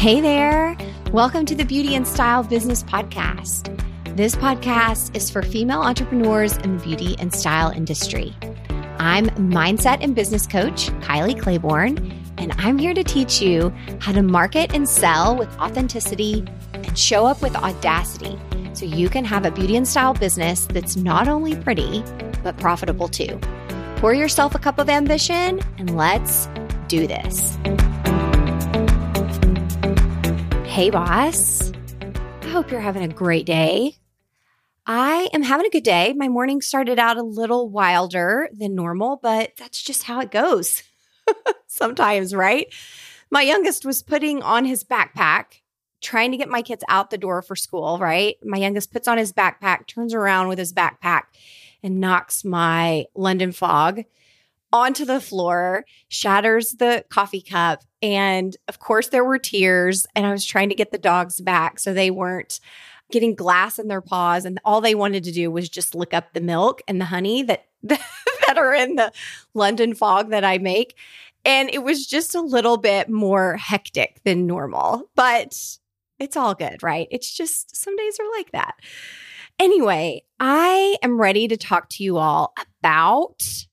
Hey there. Welcome to the Beauty and Style Business Podcast. This podcast is for female entrepreneurs in the beauty and style industry. I'm mindset and business coach Kylie Claiborne, and I'm here to teach you how to market and sell with authenticity and show up with audacity so you can have a beauty and style business that's not only pretty, but profitable too. Pour yourself a cup of ambition and let's do this. Hey, boss. I hope you're having a great day. I am having a good day. My morning started out a little wilder than normal, but that's just how it goes sometimes, right? My youngest was putting on his backpack, trying to get my kids out the door for school, right? My youngest puts on his backpack, turns around with his backpack, and knocks my London fog onto the floor, shatters the coffee cup. And of course, there were tears. And I was trying to get the dogs back so they weren't getting glass in their paws. And all they wanted to do was just lick up the milk and the honey that, that are in the London fog that I make. And it was just a little bit more hectic than normal, but it's all good, right? It's just some days are like that. Anyway, I am ready to talk to you all about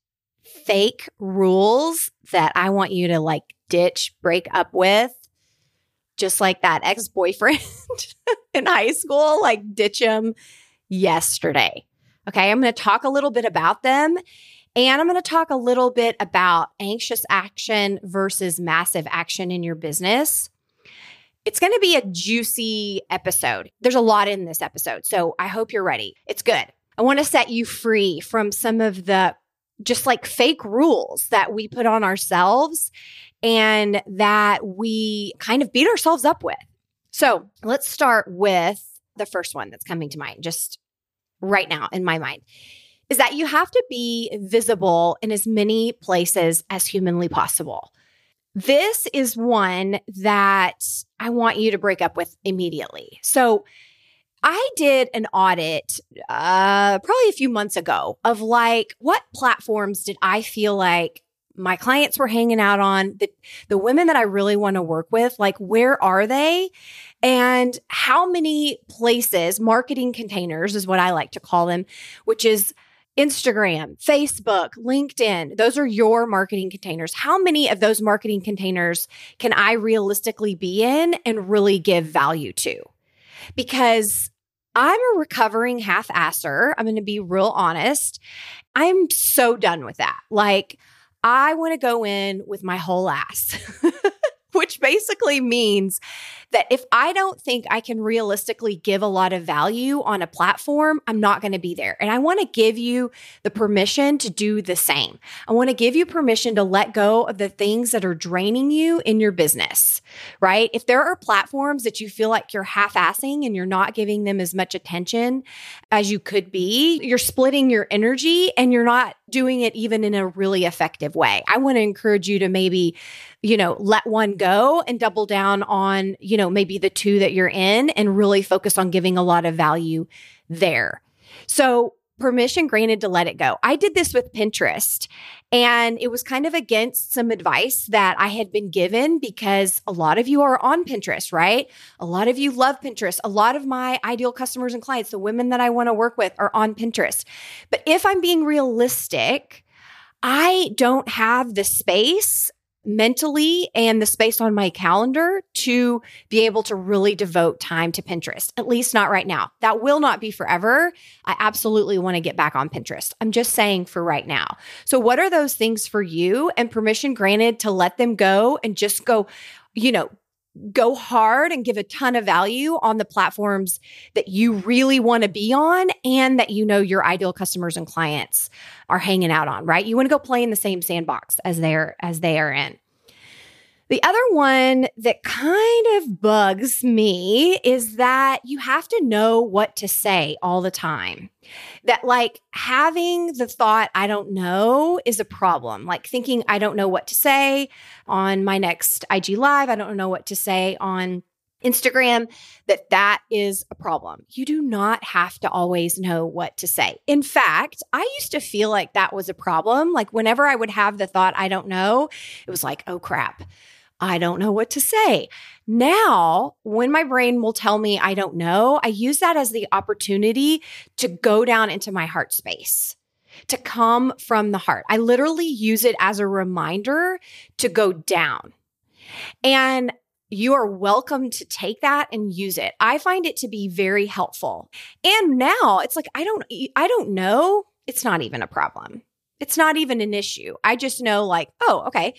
fake rules that I want you to like ditch, break up with, just like that ex boyfriend in high school, like ditch him yesterday. Okay. I'm going to talk a little bit about them. And I'm going to talk a little bit about anxious action versus massive action in your business. It's going to be a juicy episode. There's a lot in this episode. So I hope you're ready. It's good. I want to set you free from some of the just like fake rules that we put on ourselves and that we kind of beat ourselves up with. So let's start with the first one that's coming to mind, just right now in my mind, is that you have to be visible in as many places as humanly possible. This is one that I want you to break up with immediately. So, I did an audit uh, probably a few months ago of like what platforms did I feel like my clients were hanging out on the the women that I really want to work with like where are they and how many places marketing containers is what I like to call them which is Instagram, Facebook, LinkedIn, those are your marketing containers. How many of those marketing containers can I realistically be in and really give value to? because I'm a recovering half asser. I'm going to be real honest. I'm so done with that. Like, I want to go in with my whole ass, which basically means that if I don't think I can realistically give a lot of value on a platform, I'm not going to be there. And I want to give you the permission to do the same. I want to give you permission to let go of the things that are draining you in your business, right? If there are platforms that you feel like you're half assing and you're not giving them as much attention as you could be, you're splitting your energy and you're not doing it even in a really effective way. I want to encourage you to maybe you know, let one go and double down on, you know, maybe the two that you're in and really focus on giving a lot of value there. So, permission granted to let it go. I did this with Pinterest and it was kind of against some advice that I had been given because a lot of you are on Pinterest, right? A lot of you love Pinterest. A lot of my ideal customers and clients, the women that I want to work with, are on Pinterest. But if I'm being realistic, I don't have the space mentally and the space on my calendar to be able to really devote time to Pinterest, at least not right now. That will not be forever. I absolutely want to get back on Pinterest. I'm just saying for right now. So, what are those things for you and permission granted to let them go and just go, you know, go hard and give a ton of value on the platforms that you really want to be on and that you know your ideal customers and clients are hanging out on, right? You want to go play in the same sandbox as they're as they are in. The other one that kind of bugs me is that you have to know what to say all the time. That, like, having the thought, I don't know, is a problem. Like, thinking, I don't know what to say on my next IG Live, I don't know what to say on Instagram, that that is a problem. You do not have to always know what to say. In fact, I used to feel like that was a problem. Like, whenever I would have the thought, I don't know, it was like, oh crap I don't know what to say. Now, when my brain will tell me I don't know, I use that as the opportunity to go down into my heart space, to come from the heart. I literally use it as a reminder to go down. And you are welcome to take that and use it. I find it to be very helpful. And now it's like I don't I don't know, it's not even a problem. It's not even an issue. I just know like, oh, okay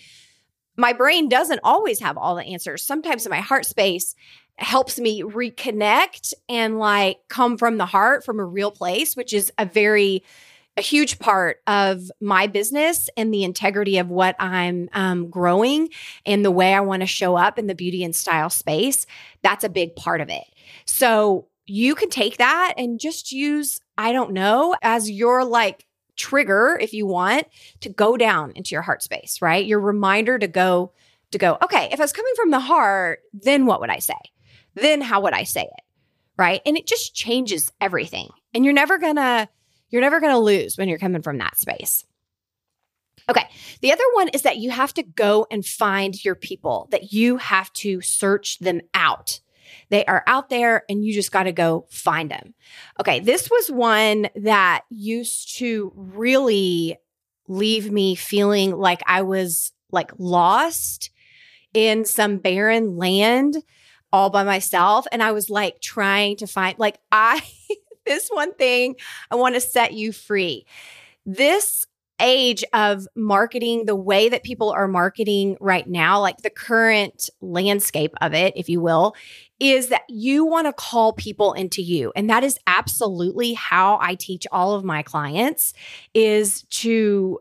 my brain doesn't always have all the answers. Sometimes my heart space helps me reconnect and like come from the heart from a real place, which is a very a huge part of my business and the integrity of what I'm um, growing and the way I want to show up in the beauty and style space. That's a big part of it. So you can take that and just use, I don't know, as your like trigger if you want to go down into your heart space, right? Your reminder to go to go, okay, if I was coming from the heart, then what would I say? Then how would I say it? Right? And it just changes everything. And you're never to you're never to lose when you're coming from that space. Okay. The other one is that you have to go and find your people, that you have to search them out. They are out there and you just got to go find them. Okay, this was one that used to really leave me feeling like I was like lost in some barren land all by myself. And I was like trying to find, like, I, this one thing, I want to set you free. This age of marketing, the way that people are marketing right now, like the current landscape of it, if you will, is that you want to call people into you. And that is absolutely how I teach all of my clients is to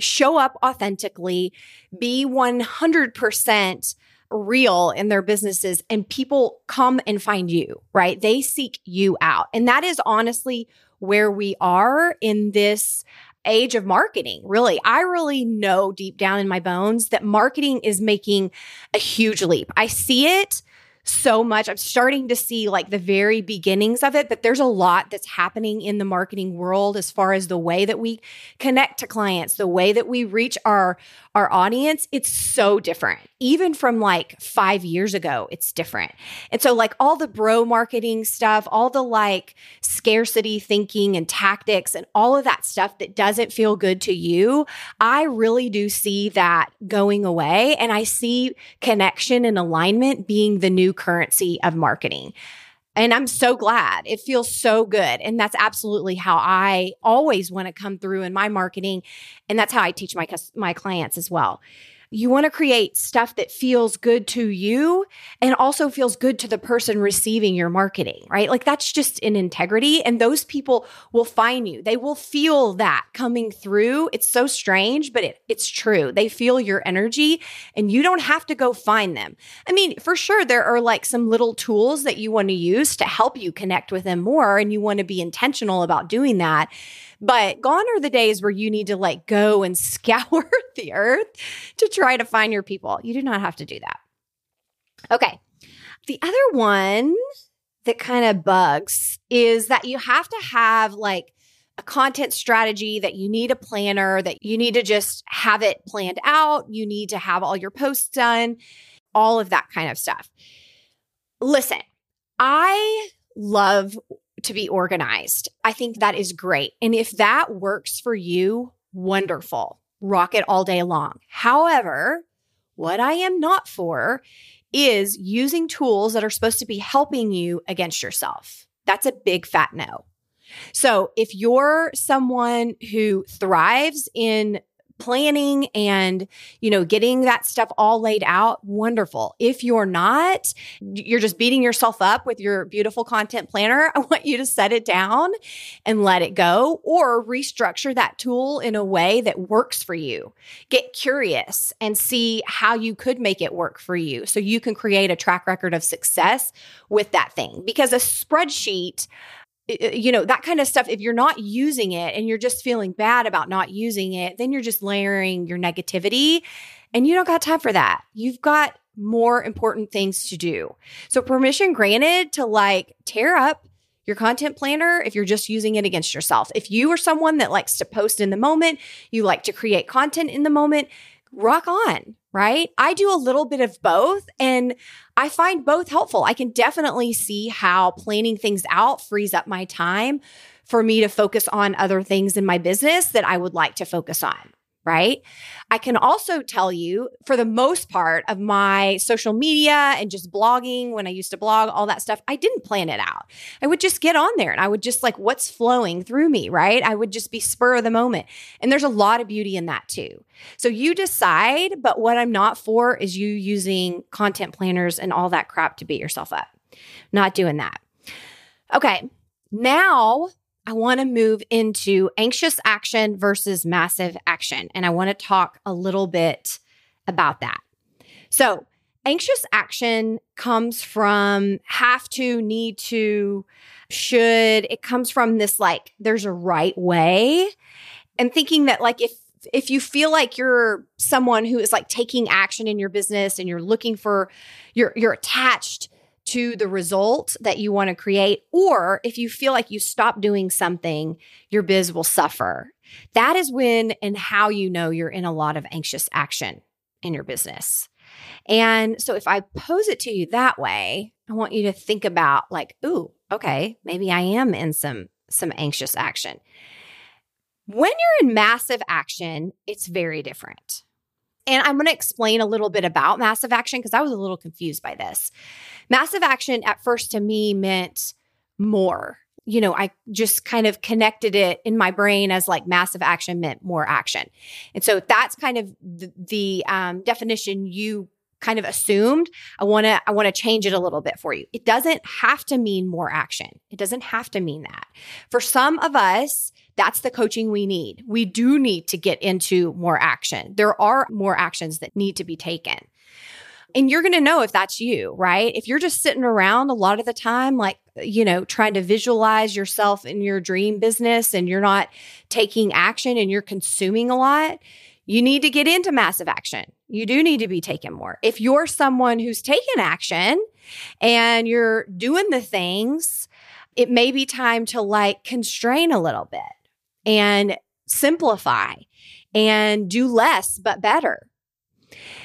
show up authentically, be 100% real in their businesses and people come and find you, right? They seek you out. And that is honestly where we are in this age of marketing. Really, I really know deep down in my bones that marketing is making a huge leap. I see it so much. I'm starting to see like the very beginnings of it, but there's a lot that's happening in the marketing world as far as the way that we connect to clients, the way that we reach our our audience. It's so different. Even from like 5 years ago, it's different. And so like all the bro marketing stuff, all the like scarcity thinking and tactics and all of that stuff that doesn't feel good to you, I really do see that going away and I see connection and alignment being the new currency of marketing. And I'm so glad. It feels so good. And that's absolutely how I always want to come through in my marketing. And that's how I teach my, my clients as well. You want to create stuff that feels good to you and also feels good to the person receiving your marketing, right? Like that's just an integrity. And those people will find you. They will feel that coming through. It's so strange, but it, it's true. They feel your energy and you don't have to go find them. I mean, for sure, there are like some little tools that you want to use to help you connect with them more. And you want to be intentional about doing that. But gone are the days where you need to like go and scour the earth to try to find your people. You do not have to do that. Okay. The other one that kind of bugs is that you have to have like a content strategy, that you need a planner, that you need to just have it planned out. You need to have all your posts done, all of that kind of stuff. Listen, I love to be organized. I think that is great. And if that works for you, wonderful. Rock it all day long. However, what I am not for is using tools that are supposed to be helping you against yourself. That's a big fat no. So if you're someone who thrives in planning and, you know, getting that stuff all laid out, wonderful. If you're not, you're just beating yourself up with your beautiful content planner. I want you to set it down and let it go or restructure that tool in a way that works for you. Get curious and see how you could make it work for you so you can create a track record of success with that thing. Because a spreadsheet, you know, that kind of stuff, if you're not using it and you're just feeling bad about not using it, then you're just layering your negativity and you don't got time for that. You've got more important things to do. So, permission granted to like tear up your content planner if you're just using it against yourself. If you are someone that likes to post in the moment, you like to create content in the moment, rock on, right? I do a little bit of both and I find both helpful. I can definitely see how planning things out frees up my time for me to focus on other things in my business that I would like to focus on right? I can also tell you for the most part of my social media and just blogging, when I used to blog, all that stuff, I didn't plan it out. I would just get on there and I would just like, what's flowing through me, right? I would just be spur of the moment. And there's a lot of beauty in that too. So you decide, but what I'm not for is you using content planners and all that crap to beat yourself up. Not doing that. Okay. Now I want to move into anxious action versus massive action. And I want to talk a little bit about that. So, anxious action comes from have to, need to, should. It comes from this like, there's a right way. And thinking that, like, if if you feel like you're someone who is like taking action in your business and you're looking for you're you're attached to the result that you want to create. Or if you feel like you stop doing something, your biz will suffer. That is when and how you know you're in a lot of anxious action in your business. And so if I pose it to you that way, I want you to think about like, ooh, okay, maybe I am in some some anxious action. When you're in massive action, it's very different. And I'm going to explain a little bit about massive action because I was a little confused by this. Massive action at first to me meant more. You know, I just kind of connected it in my brain as like massive action meant more action. And so that's kind of the, the um, definition you kind of assumed i want to i want to change it a little bit for you it doesn't have to mean more action it doesn't have to mean that for some of us that's the coaching we need. We do need to get into more action. There are more actions that need to be taken. And you're going to know if that's you, right? If you're just sitting around a lot of the time, like, you know, trying to visualize yourself in your dream business and you're not taking action and you're consuming a lot, you need to get into massive action. You do need to be taking more. If you're someone who's taken action and you're doing the things, it may be time to like constrain a little bit and simplify and do less but better.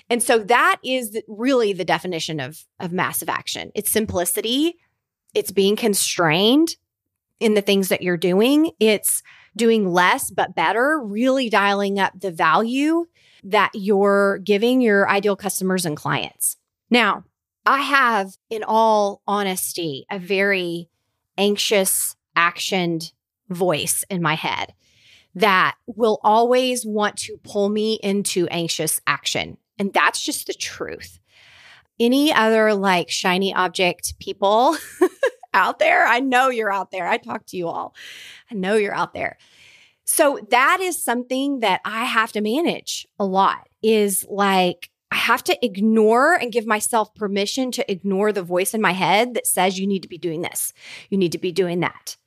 And so that is really the definition of, of massive action. It's simplicity, it's being constrained in the things that you're doing, it's doing less but better, really dialing up the value that you're giving your ideal customers and clients. Now, I have, in all honesty, a very anxious, actioned voice in my head that will always want to pull me into anxious action. And that's just the truth. Any other like shiny object people out there? I know you're out there. I talk to you all. I know you're out there. So that is something that I have to manage a lot is like, I have to ignore and give myself permission to ignore the voice in my head that says you need to be doing this. You need to be doing that.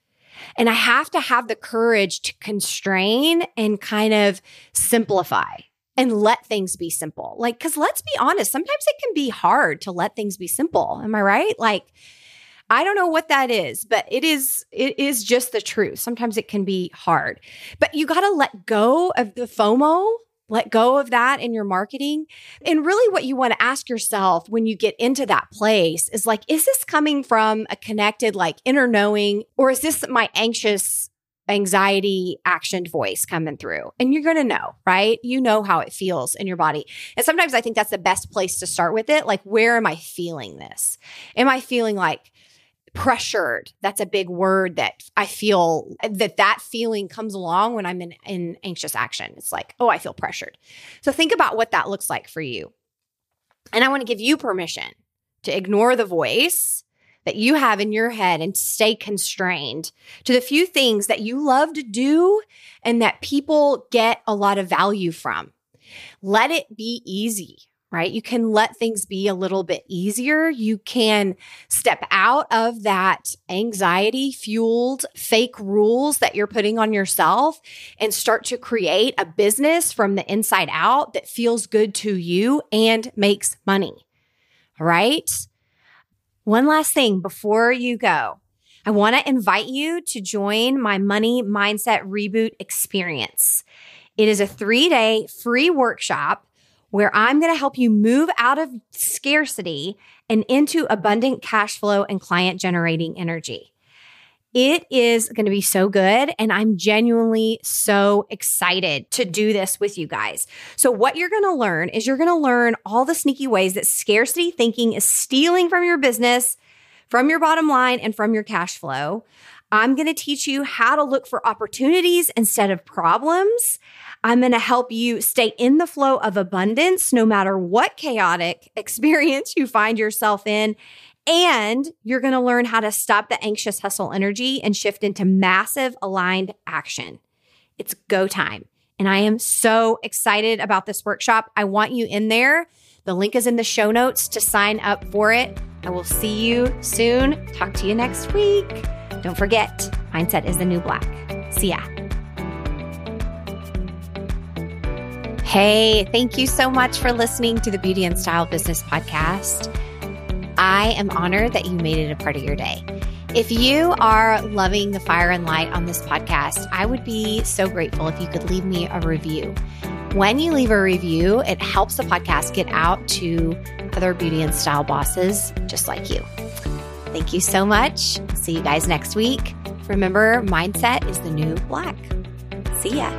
And I have to have the courage to constrain and kind of simplify and let things be simple. Like, cause let's be honest, sometimes it can be hard to let things be simple. Am I right? Like, I don't know what that is, but it is it is just the truth. Sometimes it can be hard. But you got to let go of the FOMO let go of that in your marketing. And really, what you want to ask yourself when you get into that place is like, is this coming from a connected, like inner knowing, or is this my anxious, anxiety actioned voice coming through? And you're going to know, right? You know how it feels in your body. And sometimes I think that's the best place to start with it. Like, where am I feeling this? Am I feeling like, pressured. That's a big word that i feel that that feeling comes along when i'm in, in anxious action. It's like oh i feel pressured. So think about what that looks like for you. And i want to give you permission to ignore the voice that you have in your head and stay constrained to the few things that you love to do and that people get a lot of value from. Let it be easy right? You can let things be a little bit easier. You can step out of that anxiety fueled fake rules that you're putting on yourself and start to create a business from the inside out that feels good to you and makes money. All right. One last thing before you go. I want to invite you to join my money mindset reboot experience. It is a three day free workshop where I'm going to help you move out of scarcity and into abundant cash flow and client generating energy. It is going to be so good. And I'm genuinely so excited to do this with you guys. So, what you're going to learn is you're going to learn all the sneaky ways that scarcity thinking is stealing from your business, from your bottom line, and from your cash flow. I'm going to teach you how to look for opportunities instead of problems. I'm going to help you stay in the flow of abundance no matter what chaotic experience you find yourself in. And you're going to learn how to stop the anxious hustle energy and shift into massive aligned action. It's go time. And I am so excited about this workshop. I want you in there. The link is in the show notes to sign up for it. I will see you soon. Talk to you next week. Don't forget, mindset is the new black. See ya. Hey, thank you so much for listening to the Beauty and Style Business Podcast. I am honored that you made it a part of your day. If you are loving the fire and light on this podcast, I would be so grateful if you could leave me a review. When you leave a review, it helps the podcast get out to other beauty and style bosses just like you. Thank you so much. See you guys next week. Remember, mindset is the new black. See ya.